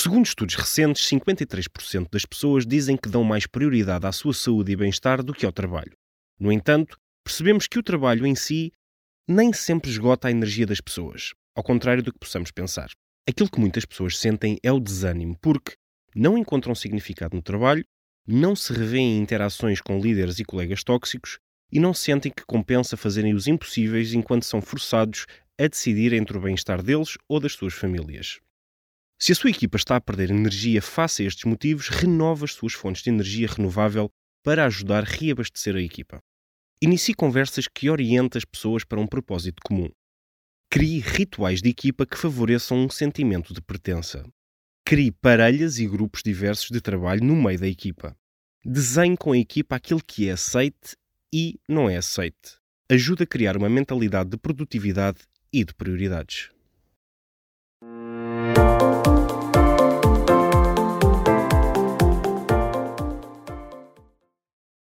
Segundo estudos recentes, 53% das pessoas dizem que dão mais prioridade à sua saúde e bem-estar do que ao trabalho. No entanto, percebemos que o trabalho em si nem sempre esgota a energia das pessoas, ao contrário do que possamos pensar. Aquilo que muitas pessoas sentem é o desânimo, porque não encontram significado no trabalho, não se revêem em interações com líderes e colegas tóxicos e não sentem que compensa fazerem os impossíveis enquanto são forçados a decidir entre o bem-estar deles ou das suas famílias. Se a sua equipa está a perder energia face a estes motivos, renova as suas fontes de energia renovável para ajudar a reabastecer a equipa. Inicie conversas que orientem as pessoas para um propósito comum. Crie rituais de equipa que favoreçam um sentimento de pertença. Crie parelhas e grupos diversos de trabalho no meio da equipa. Desenhe com a equipa aquilo que é aceite e não é aceite. Ajude a criar uma mentalidade de produtividade e de prioridades.